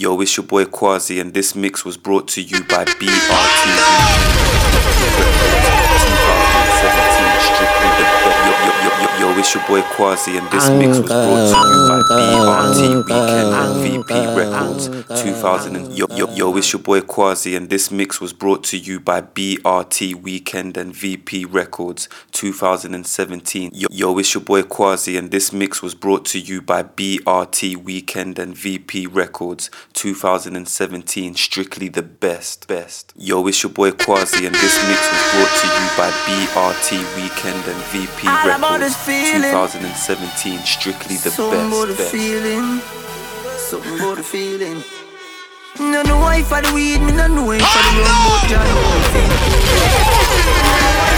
Yo, it's your boy Quasi, and this mix was brought to you by BRT. 2017, strictly the yo, yo, yo, yo, yo, it's your boy Quasi, and this mix was brought to you by BRT Weekend and VP Records 2000. And, yo, yo, yo, it's your boy Quasi, and this mix was brought to you by BRT Weekend and VP Records 2017. Yo, yo, it's your boy Quasi, and this mix was brought to you by BRT Weekend and VP Records 2017. Strictly the best, best. Yo, it's your boy Quasi, and this mix was brought to you by BRT Weekend and VP Records 2017. Strictly the Something about the best, best. feeling. Something about the feeling. No know why for the weed, me no know why for the rum, but Jah know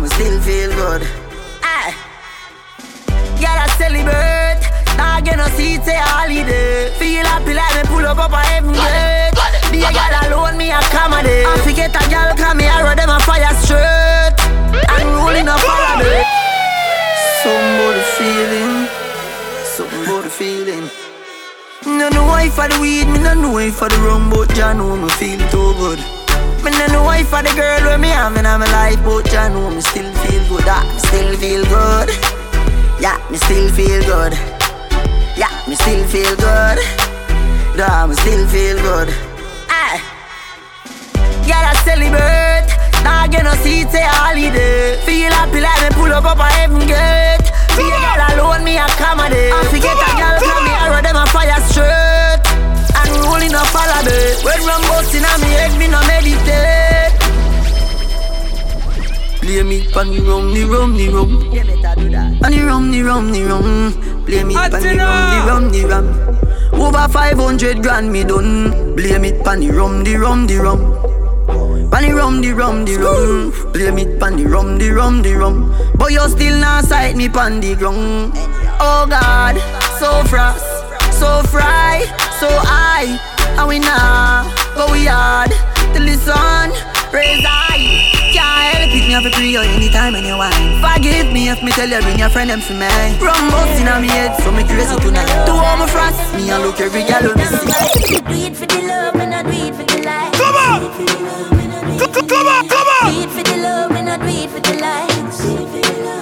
Nah, me still feel good. Aye. I celebrate. Nah, get no seat, say holiday. Feel happy like me pull up up a heaven gate. Be a girl alone, me accommodate. I forget a girl, come me arrow them a fire straight. And rolling up all day. Somebody feeling, the feeling. No know why for the weed, me no know why for the rum, but Jah know me feel too good. Me no know why for the girl where me having in my life, but Jah know me still feel good. Ah, me still feel good. Yeah, me still feel good. Yeah, me still feel good. Yeah, me still feel good. Aye. Girl, I celebrate. Nah, get no seat, say holiday. Feel happy like me pull up up a heaven gate. A girl alone, me accommodate. I forget a girl, When rum busting on me head, me no meditate. Blame it pon the rum, the rum, the rum. Yeah, better do that. And the rum, the rum, the rum. Blame it pon the rum, the rum, the rum. Over 500 grand me done. Blame it pon the rum, the rum, the rum. Pan the rum, the rum, the rum. Blame it pan the rum, the rum, the rum. But you still not sight me pan the ground. Oh God, so frost, so fry, so high. And we nah, but we hard. Till the sun raise high. Can't help it, me have to pray you anytime and. Forgive me if me tell you bring your friend them for me. Rum busting on me head, so me crazy tonight. To all my frost, me a look every gal who me see. Do it for the love and I do it for the life. Come on! Come on, come on, come Do it for the love and I do it for the likes.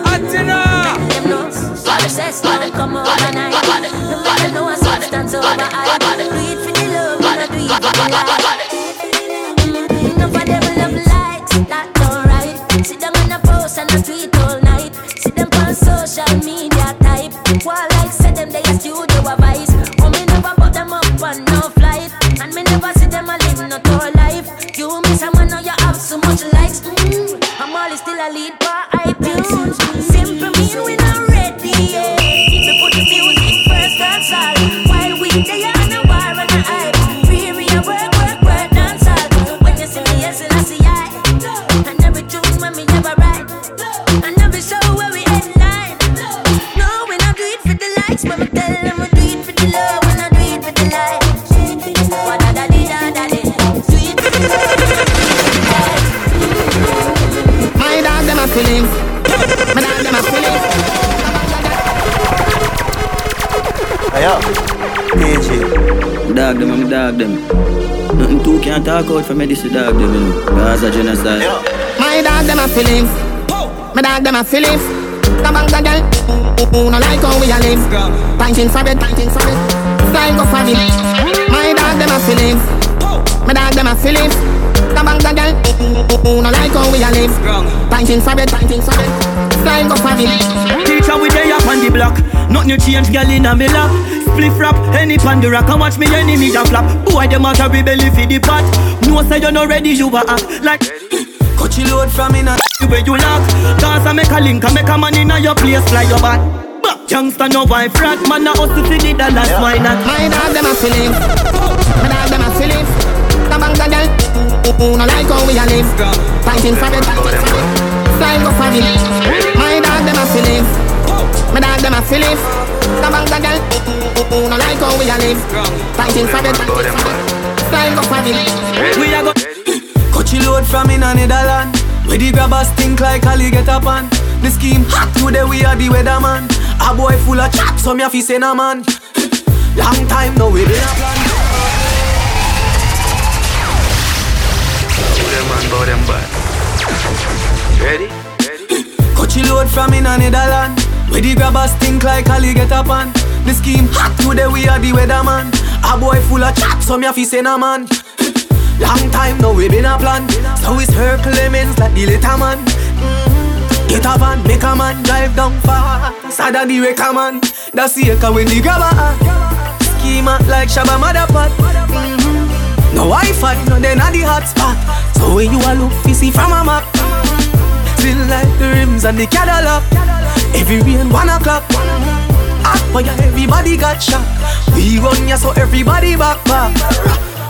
Atina! Them know, success don't come overnight. No matter no substance over Cut it, cut it, cut it. Talk out for me, this is dog them, you know. Gaza genocide. Yo, My dog them a feelings. My dog them a feelings. The bank the girl. Who no like how we a live. Pinting for it, pinting for it. Style go for it. My dog them a feelings. My dog them a feelings. The bank the girl. Who no like how we a live. Pinting for it, pinting for it. Style go for it. Teacher we day up on the block. Nothing you change, girl in a me lap. Spliff rap, any pan the rock and watch me enemy a flap. Boy them out a rebellion for the pot. No say you not ready, you a act like. Cut you load from in a. Where you lock Dance and make a link and make a man in your place Fly your back Youngster no wife rat Man a hustle for the dollars Why not? My dog them a feelings. My dog them a feelings. The bank the girl. Who no like how we a live. Pinting for it, pinting for it. Style go for it. My dog them a feelings. My dog them a feelings. The bank the girl. Who no like how we a live. Pinting for it, pinting for. Style go for it. We a go Cut Coachy load from in a Netherland. Where the grabbers think like Ali get up on. The scheme hot today we are the weatherman. A boy full of chat, so me a fi say nah man. Long time now we been a plan. Who them man bout them bad? Ready? Coachy load from in a Netherland. Where the grabbers think like Ali get up on. The scheme hot today we are the weatherman. A boy full of chat, so me a fi say nah man. Long time now we been a plan. So it's her Clemens like the little man. Mm-hmm. Get a van, make a man drive down far. Sada the wrecker man. That's the echo when the grabber. Schema like Shabba Motherpot. Mm-hmm. No Wi-Fi, no then at the hotspot. So when you a look, you see from a map. Still like the rims and the Cadillac. Every rain one o'clock. Why ya everybody got shot? We run ya so everybody back back.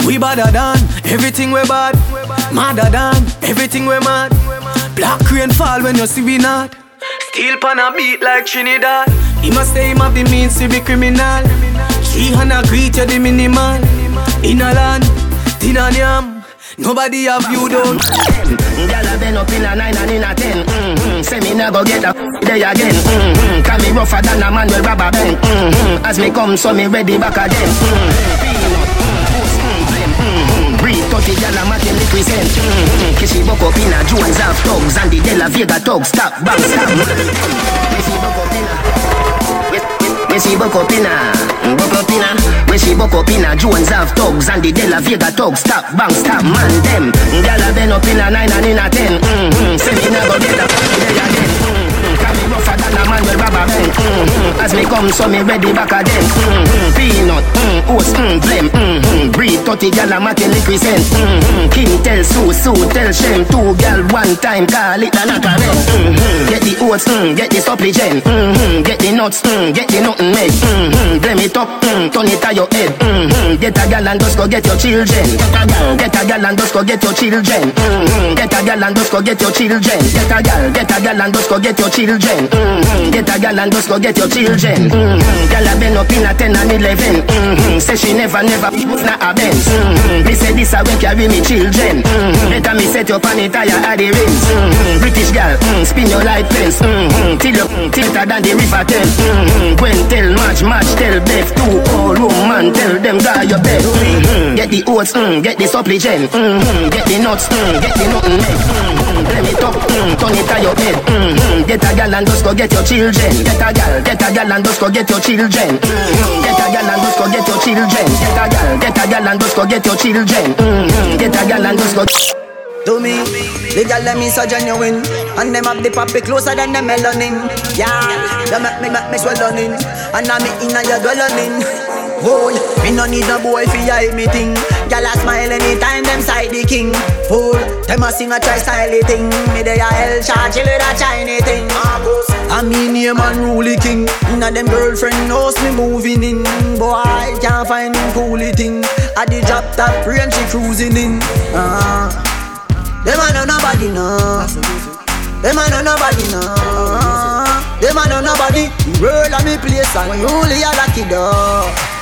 We badder than everything we bad. Madder than everything we mad. Black rain fall when you see we not. Steel pan a beat like Trinidad. He must say him have the means to be criminal. Three hundred greet you the minimal. In a land, and yam. Nobody have you done. Gyal a been up in a nine and in a ten. Mm-hmm. Say me go get a day again. Mm-hmm. Can me rougher than a man with rubber band. Mm-hmm. As me come, so me ready back again. Mm-hmm. Mm, mm, mm-hmm. Breathe, touchy gyal a matin represent. Mm-hmm. Kissy buck up in a Jones have thugs and the De La Vega thugs. Stop, bang, stop. When she buck up in a, buck up in a When she buck up in a Jones have thugs And the De La Vega thugs Stop, bang, stop, man, them Gyal a been up in a nine and in a ten mm-hmm. Say me go get a day again. Can rougher than a man with rubber band mm-hmm. As me come, so me ready back again mm-hmm. Peanut, mm, oats, mm, blem mm-hmm. Breed 30 gyal a matin represent mm-hmm. King tell Sue, Sue tell Shem Two gyal one time, call it a knock mm-hmm. Get the oats, mm, get the supplement mm-hmm. Get the nuts, mm, get the nothing make mm-hmm. Blame it up, mm, turn it to your head mm-hmm. Get a gal and just go get your children Get a gal, get a gal and just go get your children mm-hmm. Get a gal and just go get your children Get a gal, get a gal and just go get your children mm-hmm. Get a gal and just go get your children mm-hmm. Gal a been up in a 10 and 11 mm-hmm. Say she never, never not a Benz mm-hmm. Me say this a way carry me children mm-hmm. Better me set your pan it higher at the rims mm-hmm. British gal, mm, spin your light fence mm-hmm. Till you, mm, tilter than the river Thames mm-hmm. Gwen tell match, match tell Beth all room man tell them guy your bed mm-hmm. Get the oats, mm, get the supplement mm-hmm. Get the nuts, mm, get the nothing mm-hmm. Blame it up, mm, turn it to your head mm-hmm. Get a gal and just go get your children. Get a gal, get a gal and just go get your children. Mm-hmm. Get a gal and just go get your children. Get a gal, get a gal and just go get your children. Mm-hmm. Get a gal and just go To me, the girl them is so genuine. And them have the poppy closer than the melanin. Yeah, they make me, make me swelling And I'm in a your dwelling Boy, me no need a boy fi hide me thing Gyal a smile anytime them side the king Fool, them a sing a try style thing Me they a hell shot chill with a Chinese thing I mean name and rule king Inna them girlfriend knows me moving in Boy, I can't find him coolie thing At the drop top range she cruising in uh. Them a know nobody know. Them a know nobody know. Them a know nobody. The world a me place and only a lucky door.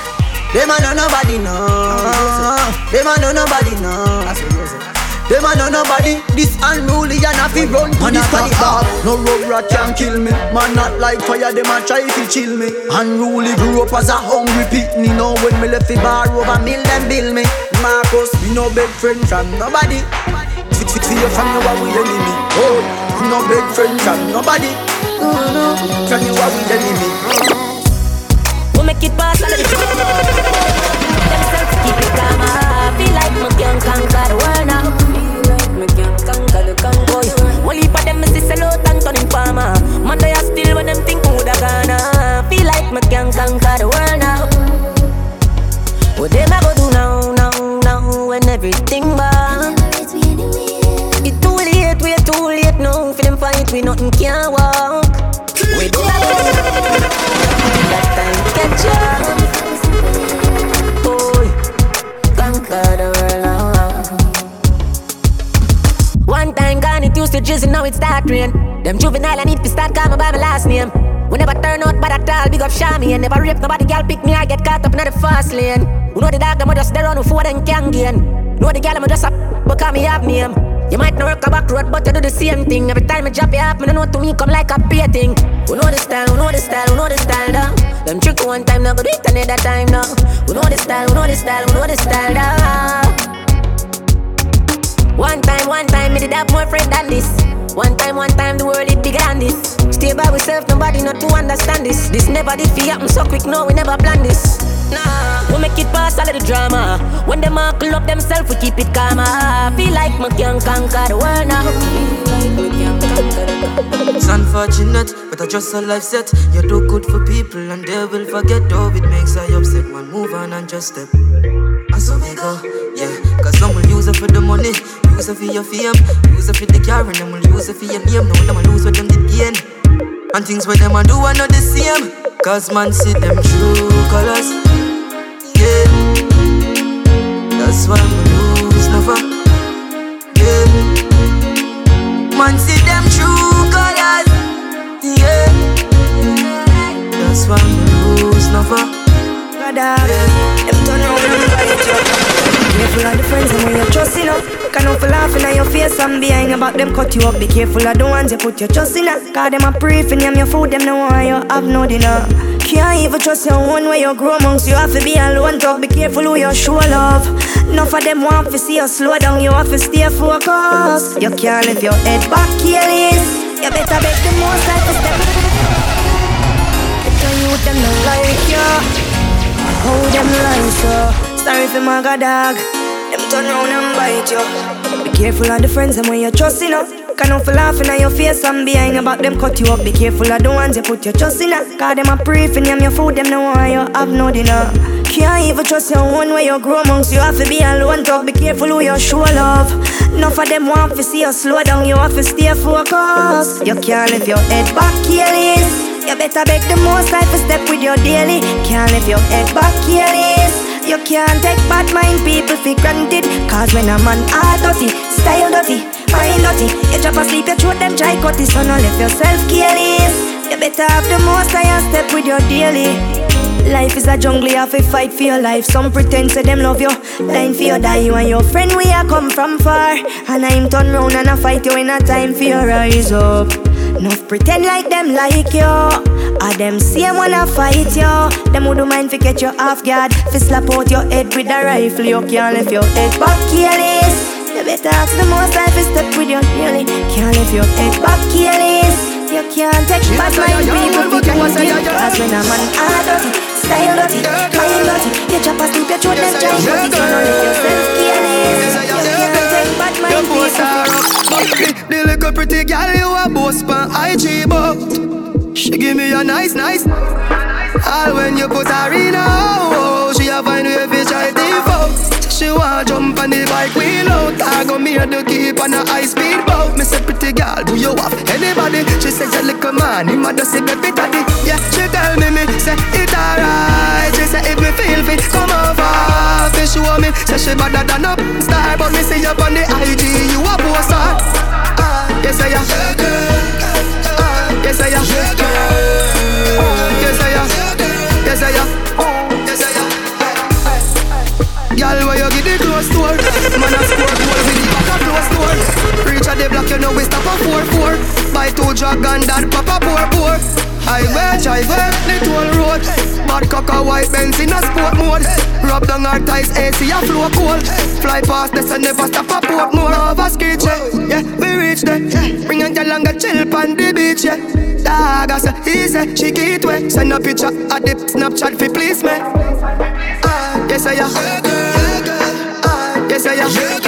Them a know nobody know. Them a know nobody know. Them a know nobody. This unruly and a fi run to this panic bar. No road rat can kill me. Man not like fire. Them a try to chill me. Unruly grew up as a hungry pitney. Now when me left the bar over mill them bill me. Marcus, we no big friend from nobody. Fit fit fear from you are we enemy. Oh, no big friend from nobody. From you are we enemy. Make it past all of the Themselves keep it calm. I feel like me can conquer the world now. Feel like me can conquer the convoy. One heap of them is this hello and turning farmer. Man, they are still when them think gonna. Feel like me can conquer the world now. What them a go do now, now, now when everything bad? It too late, we too late now. For them fight, we nothing can lane. We know the dog, them a just there on before them can gain. Know the girl, I'm just a, because me have name You might not work a back road, but you do the same thing. Every time I drop you off, me know to me come like a pay thing. We know the style, we know the style, we know the style now. Them trick one time now, go do it another time now. We know the style, we know the style, we know the style now. One time, one time, me did have more friend than this. One time, one time, the world it bigger than this. Stay by ourselves, nobody not to understand this. This never did feel happen so quick, no, we never planned this. Nah, we make it pass all of the drama. When them all club themselves, we keep it calm. Ah, I feel like we can conquer the world now. It's unfortunate, but I just a life set. You do good for people and they will forget. Though it makes I upset, man. Move on and just step. And so we go, yeah. Cause some will use it for the money, use it for your fame, use it for the car, and them will use it for your name. No, them will lose what them did gain. And things where them a do are not the same. Cause man see them true colors. Yeah. That's why we lose never. Yeah. Man see them true colors. Yeah. That's why we lose never. Yeah. them turn around and bite you. Careful of the friends and when you trust in up. Can off laughing at your face and behind your back them cut you up. Be careful of the ones you put your trust in. Cause them a for them your food, them no want you have no dinner. Can't even trust your own way you grow amongst you have to be alone. Talk, be careful who you show love. Enough of them want to see you slow down, you have to stay focused. You can't lift your head back, careless. You better make the most like a step. Tell you them no like you. How them lie so Sorry for my god dog. Them turn round and bite you Be careful of the friends and when you trust in us Can for laughing at your face and behind your back them cut you up. Be careful of the ones you put your trust in us Cause them a for them your food them no want you have no dinner. Can't even trust your own way you grow amongst you. Have to be alone talk. Be careful who you show love. Enough of them want to see you slow down. You have to stay focused. You can't lift your head back careless you better beg the most life to step with your daily. Can't lift your head back, careless. You can't take bad mind people for granted. Cause when a man are dirty, style dirty, mind dirty. You drop asleep, you throw them try cut so no lift yourself careless. You better have the most I step with your daily. Life is a jungle, you have to fight for your life. Some pretend say them love you, dying for you die. You and your friend, we are come from far. And I'm turn round and I fight you in a time for your rise up. Enough pretend like them like you. Or them same wanna fight you. Them would do mind fi catch you off guard. Fi slap out your head with a rifle. You can't lift your head back careless. You better ask the most life is step with your daily. Can't lift your head back careless. You can't take bad mind people fi granted. Cause when a man are dirty, style dirty, mind dirty, you chop a sleep, you throw them. But you can't lift yourself careless. You can't take bad mind people The little pretty girl you a boss pan IG but She give me a nice, nice. All when you put her in a oh, She a find way fi try default She want jump on the bike wheel out I go me the keep on a high speed boat. Me say pretty girl do you have anybody? She say a little man him a just say baby daddy. Yeah she tell me me say it alright. She say if me feel fit come over Fi show me. Say she better than a star But me see you on the IG you a poster uh, Yes I am. Uh, Yes I am. Yes I I am. Yes I am. Girl, where you get the close door Man a score goal with the back a close door Reach at the block, you know we stop a 4-4 Buy two dragon, pop a poor poor Highway, highway, the toll road. Bad cock a white Benz in a sport mode. Rub down our ties, AC a flow cold. Fly past this and never stop a port more Over ski check, yeah, we reach there. Bring a girl and go chill on the beach, yeah. Dog, I say, easy, she get wet. Send a picture at the Snapchat fi please me. Ah, Yes, I am. Ah, Yes, I am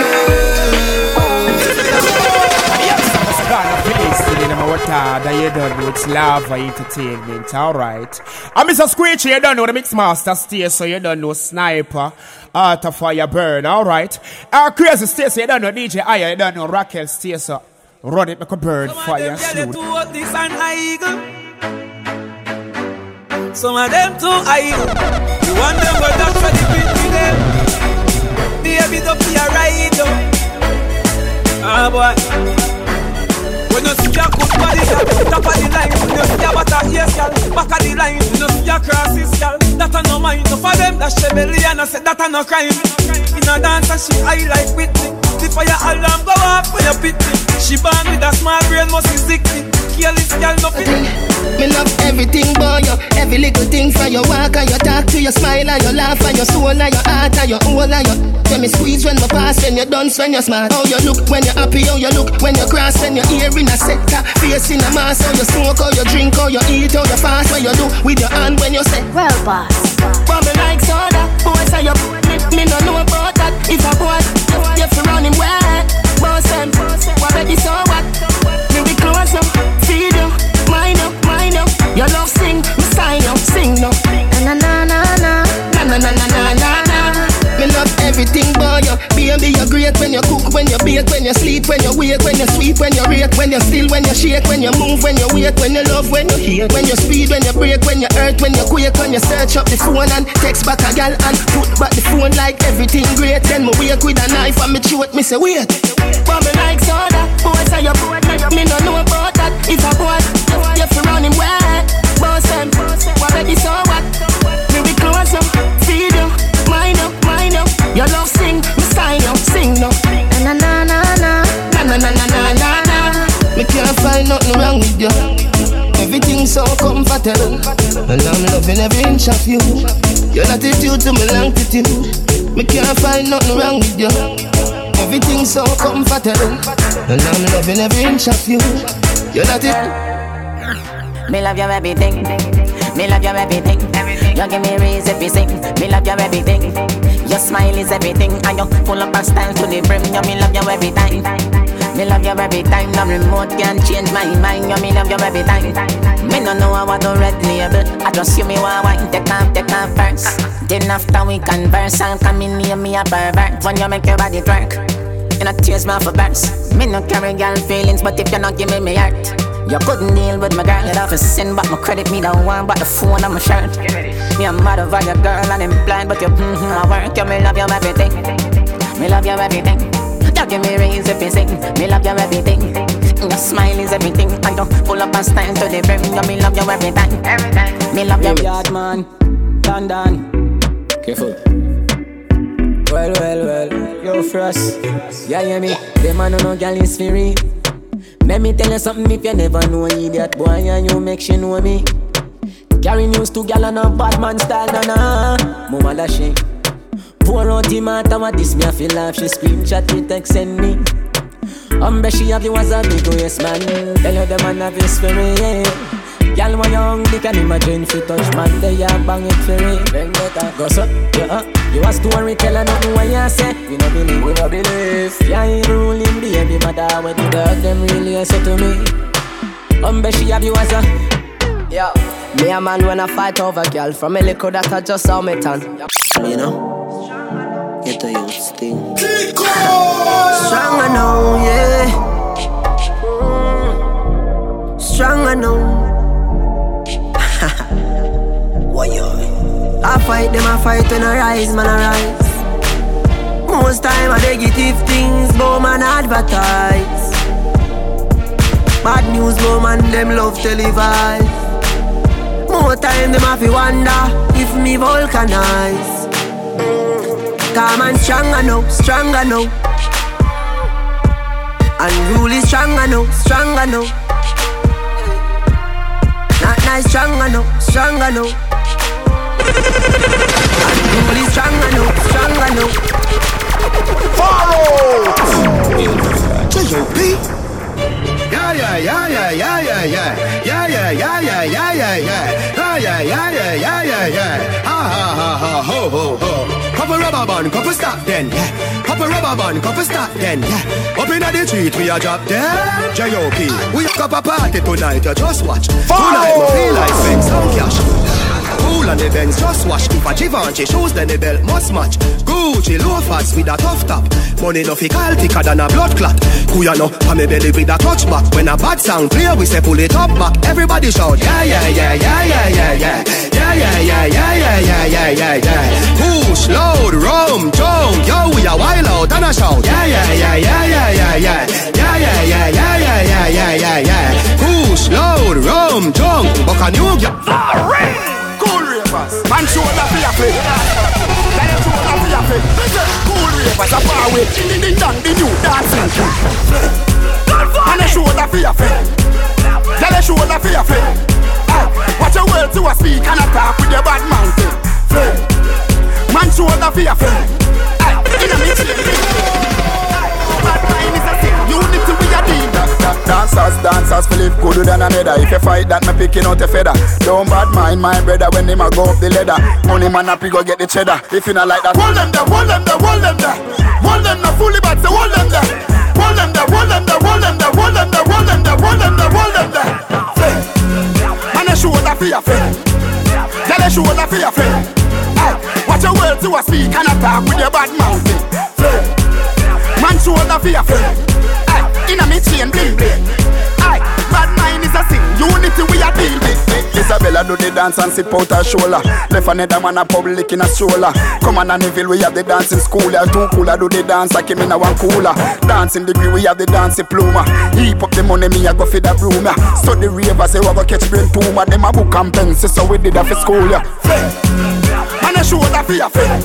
today, them what uh, you done know it's lava entertainment, alright. I'm Mr. Screechy, you don't know the mix master stay, so you don't know sniper, art of fire burn, alright. Our crazy stay, so you don't know DJ Aya, you don't know Raquel stay, so run it like a bird, fire, shoot. this an eagle. Some of them too idle. You want them go down for the beat with them. Don't be a ride Ah boy. When you see your good body, girl, top of the line. When you see your butter ears, girl, back of the line. When you see your crosses, girl, that a no mind. No for them, that she belly and I said that a no crime. In a dance, and she high like Whitney. The fire alarm go off when you pick me. She born with a small brain, must be sick. Careless girl, nothing. Me love everything boy, you Every little thing from your walk and your talk to your smile and your laugh and your soul and your heart and your whole and your When me squeeze when me pass, when you dance, when you smart. How you look when you happy, how you look when you cross When you ear in a sector, face in a mask How you smoke, how you drink, how you eat, how you fast What you do with your hand when you say Well boss. Bubble like soda, boy say you me, me no know about that. If a boy, you fi run him wet Boss them, what baby so Baby you're great when you cook, when you bake When you sleep, when you wake, when you sweep When you rake, when you still, when you shake When you move, when you wait, when you love, when you hate When you speed, when you break, when you hurt When you quake, when you search up the phone And text back a gal and put back the phone Like everything great Then me wake with a knife and me throat Me say wait Bubble like soda Boy say you Me no know about that If a boy can't find nothing wrong with you Everything's so comfortable And I'm loving every inch of you Your attitude to me longitude Me can't find nothing wrong with you Everything's so comfortable And I'm loving every inch of you Your attitude Me love your everything. Me love your everything. You give me reason to sing. Me love your everything. Your smile is everything, and you full of style to the brim. You me love you every time. Me love you every time. No remote can change my mind. You me love you every time. Me no know what to red label. I just you me want wine. Take off, take off first. Then after we converse, I'll come in near me a pervert. When you make your body twerk. You know tears me for burst. Me no carry girl feelings, but if you not give me me heart, you couldn't deal with my girl. You'd have to send back my credit. Me don't want but the phone on my shirt. Me a mad over your girl and I'm blind, but you mm-hmm, I work. You me love you everything. Me love you everything. You give me reason if you sing. Me love you everything. Your smile is everything. I don't pull up and stand to the brim. You me love you every time. Every time. Me love you. Yard man, London. Careful. Well, well, well, yo, Frost. Yeah, hear me? The man no girl is free. Let me tell you something if you never know you idiot boy and you make she know me. Carry news to gal and a bad man style, na na. Mama dashing. Pour out the matter what this me I feel like she scream chat me text send me. Umbre she have you as a big waist man. Tell you the man have his spirit. Yeah. Girl, when you hungry, can imagine fi touch man, they a bang it for it. Then better go so, yeah. Uh. You a story teller, nothing what you say. We no believe, we no believe. Yeah, ain't ruling baby mother when the dog them really say to me. Umbe she have you as a Yo, me a man when I fight over girl From a liquor that I just saw me turn You know Get a youth thing Stronger now, yeah. Mm. Stronger now. Why yo? I fight them, I fight when I rise, man, I rise. Most time I negative things, but man advertise. Bad news, but man them love televise. More time them have to wonder if me vulcanize. Calm and stronger now, stronger now. Unruly stronger now, stronger now. Not nice stronger now, stronger now. Unruly stronger now, stronger now. Follow! J.O.P. Yeah, yeah, yeah, yeah, yeah, yeah, yeah. Yeah, yeah, yeah, yeah, yeah, yeah. Ah, yeah, yeah, yeah, yeah, yeah, yeah. Ha, ha, ha, ha, ho, ho, ho. Cup a rubber band, cup a stop then, yeah. Cup a rubber band, cup a stop then, yeah. Up inna the street, we a drop dead. J.O.P. We a cup a party tonight, you just watch. Tonight, me feel like spend some cash. Cool on the Benz, just wash If a Givenchy then the belt must match Gucci loafers with a tough top Money no fi thicker than a blood clot Kuya no, pa me belly with a touch back When a bad sound clear, we say pull it up back Everybody shout, yeah, yeah, yeah, yeah, yeah, yeah, yeah Yeah, yeah, yeah, yeah, yeah, yeah, yeah, yeah, yeah Push, load, rum, junk Yo, we a wild out and a shout Yeah, yeah, yeah, yeah, yeah, yeah, yeah Yeah, yeah, yeah, yeah, yeah, yeah, yeah, yeah, yeah Push, load, rum, junk Buck a new girl ravers. Man shoulder fi a flip. Then you shoulder fi a. Cool ravers a far away. Ding ding dong, the new dancing. And a shoulder for your friend. Tell a shoulder for your friend. Watch your words to a speak and a talk with your bad man thing. Man shoulder. In a a deal Dancers, dancers, Philip gooder than another If you fight that, me picking out a feather Don't bad mind my brother when him a go up the ladder Money man up, go get the cheddar If you not like that Hold them there, hold them there, hold them there Hold them there, fully bad, so hold them there Hold them there, hold them there, hold them there Hold them there, hold them there, hold them there, hold them there Man a shoulder for your friend Tell a shoulder for your friend Watch your words to a speak and a talk with your bad mouth shoulder for your friend Inna me chain bling bling. Aye, bad mind is a sin. Unity we a deal with. Isabella do the dance and sip out her shoulder. Left another man a public in a stroller. Come on, Anneville, we have the dancing school. Yeah, two cooler do the dance. I came in a one cooler. Dancing degree, we have the dancing pluma. Heap up the money, me I go for the broom. Yeah. Study ravers, say we go catch brain tumor. Them a book and pencil, so we did that for school. Yeah. And a shoulder for your friend.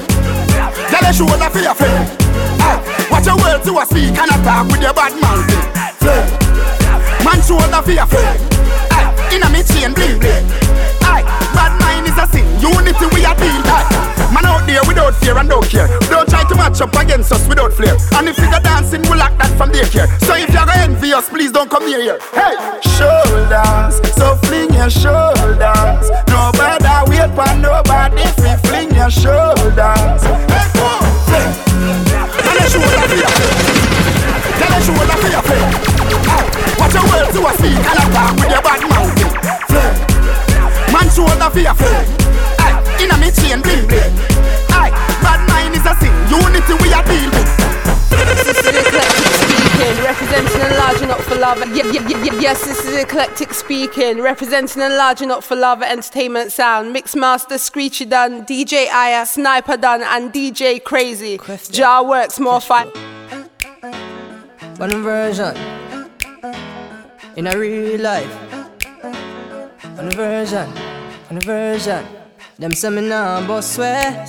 Tell a shoulder for your friend. Watch your words to a speak and a talk with your bad man? Man shoulder for your friend Inna me chain bling bling. Aye, bad mind is a sin. Unity we a deal Man out there without fear and don't care. Don't try to match up against us without flair And if you go dancing, we lock that from daycare. So if you're gonna envy us, please don't come near here. Hey, shoulders, so fling your shoulders. Nobody wait for nobody if you fling your shoulders Tell a shoulder for your friend. Tell a shoulder for your friend. Watch your words to a speak and a talk with your bad mouth. Man shoulder for your friend. Inna me chain bling bling. Bad mind is a sin. Unity we a deal with representing and larging up for love. Yeah, yeah, yeah, yes, this is eclectic speaking, representing and larging up for love entertainment sound. Mixmaster Screechy done, DJ Aya, Sniper done, and DJ Crazy. Jar works more fun. One version in a real life. One version, one version. Them say me nah boss swear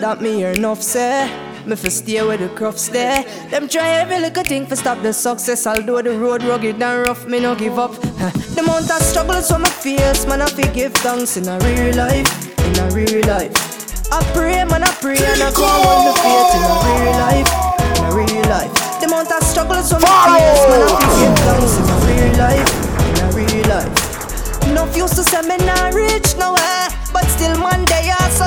that me enough say. Me fi stay where the crofts there. Them try every little thing for stop the success. Although the road rugged and rough, me no give up. the amount of struggles from my face, man I fi give thanks in a real life, in a real life. I pray, man I pray, and I go on the faith in a real life, in a real life. The amount of struggles from my face, man I fi give thanks in a real life, in a real life. Enough used to say me not reach nowhere, but still I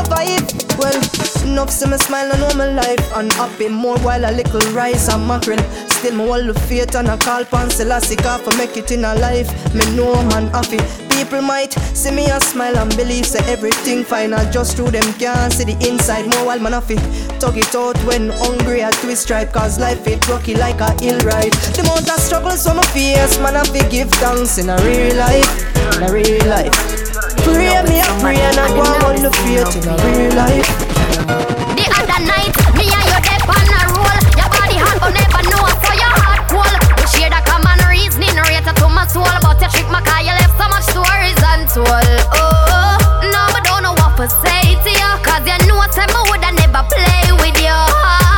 survive. Well, enough see me smile know my life and happy more while a little rice and mackerel. Still me hold the faith and I call pan Selassie for make it in a life. Me know man happy. People might see me and smile and believe say everything fine. I just through them can't see the inside more while man happy. Talk it out when hungry I twist stripe cause life it rocky like a hill ride. The amount of struggles on my face man I give thanks in a real life, in a real life. Pray me a pray and I go on the faith in real life. The other night, me and you dip on a roll. Your body hot, but never know, so your heart cold. We share the common reasoning, rated to my soul. But you trick my car, you left so much stories untold. Oh, no, but don't know what to say to you. Cause you know, time I woulda never play with you.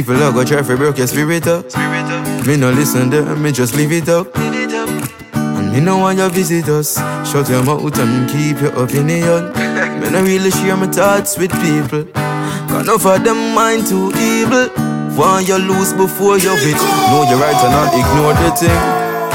People are gonna try to break your spirit up. Spirit up. Me no listen to me just leave it up. It up. And me no want you visit us. Shut your mouth and keep your opinion. me no really share my thoughts with people. Cause enough of them mind too evil. Want you lose before you win. Know you're right and not ignore the thing.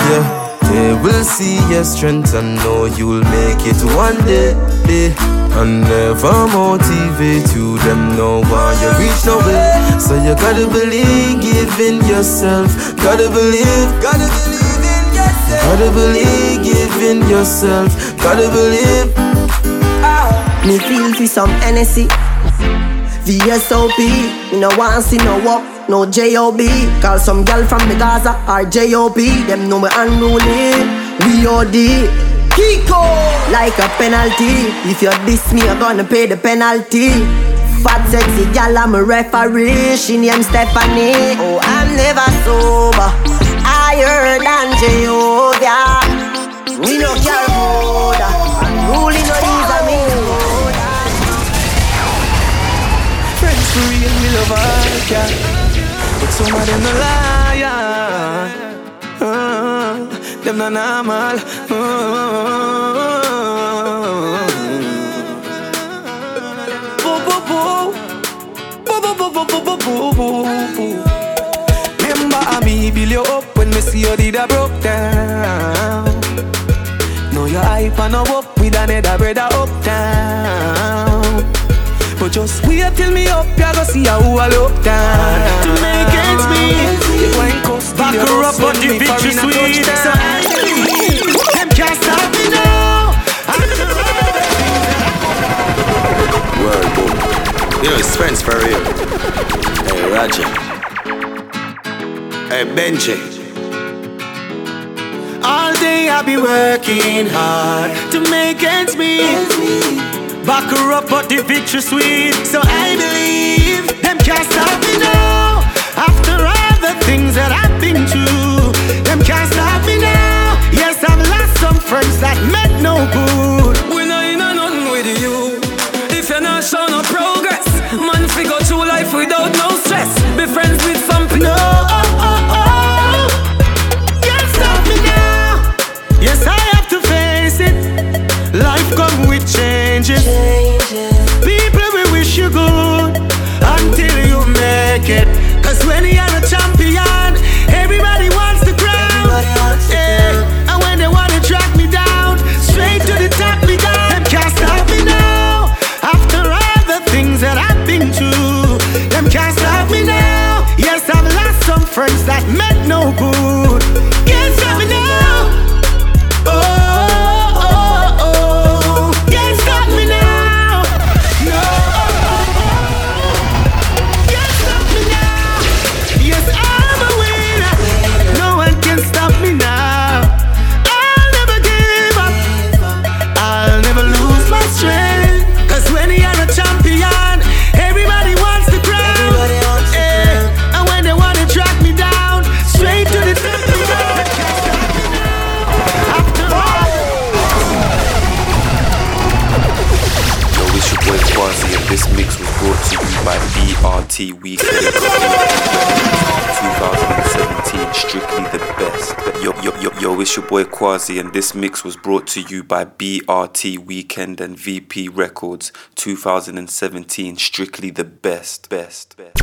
Yeah. They will see your strength and know you'll make it one day. day. And never motivate you, them know why you reach nowhere. So you gotta believe in yourself. Gotta believe, gotta believe in yourself. Gotta believe in yourself. Gotta believe. Me feel for some NSC. VSOP. Me no want see no walk, no JOB. Call some girl from the Gaza or JOB. Them know me unruly. We OD. Kiko like a penalty. If you diss me, you're gonna pay the penalty. Fat sexy gal, I'm a referee. She named Stephanie. Oh, I'm never sober. Higher than Jehovah. We no care border. Ruling no ease on me. Friends for real, me love all cat. But some of them a boo, boo, boo. Remember how me build you up when me see you did a broke down. Know your hype and no up with another brother uptown. But just wait till me up, ya go see how I look down. To make ends meet, you Back her up on the victory sweet. You it's friends for real. Hey, Roger. Hey, Benji. All day I be working hard to make ends meet. Back her up but the victory sweet. So I believe them can't stop me now. After all the things that I've been through, them can't stop me now. Yes, I've lost some friends that no good. Quasi, and this mix was brought to you by BRT Weekend and VP Records 2017, strictly the best, best, best.